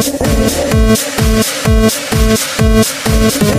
Thank you.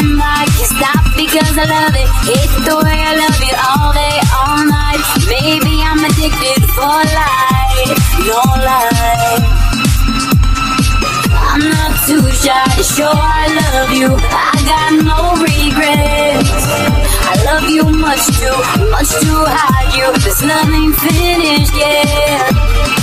and I can't stop because I love it. It's the way I love you all day, all night. Maybe I'm addicted for life, no lie. I'm not too shy to show I love you. I got no regrets. I love you much too, much too high. You, this love ain't finished yet.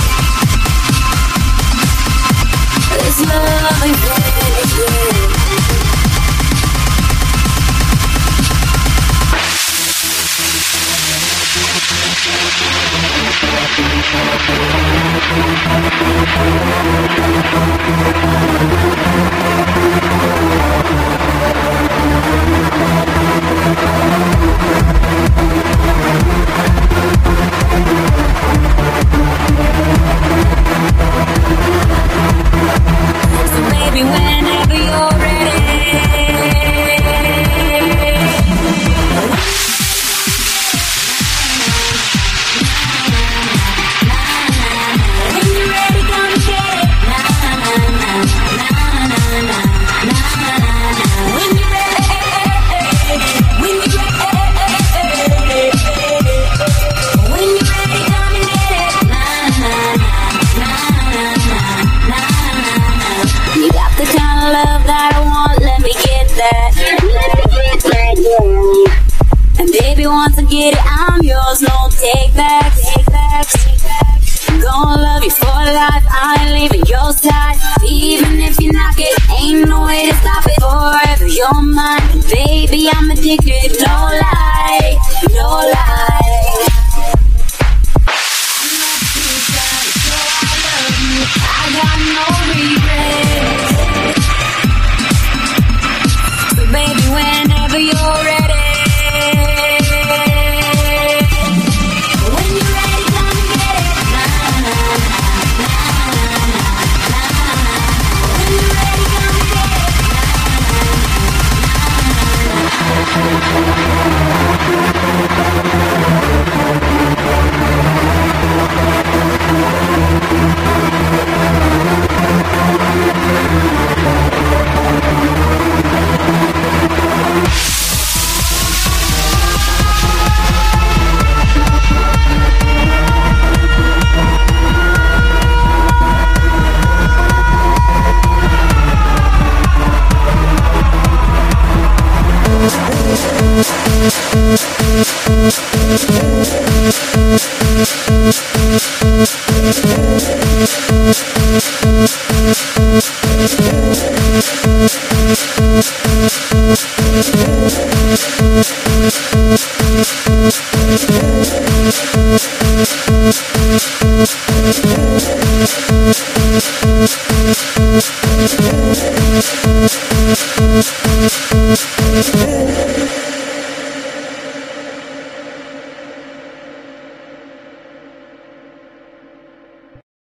Thank you. it, I'm yours, no take back, take back, take back. Gonna love you for life, I ain't leaving your side. Even if you knock it, ain't no way to stop it. Forever you're mine, baby, I'm addicted. Thank you. Yeah.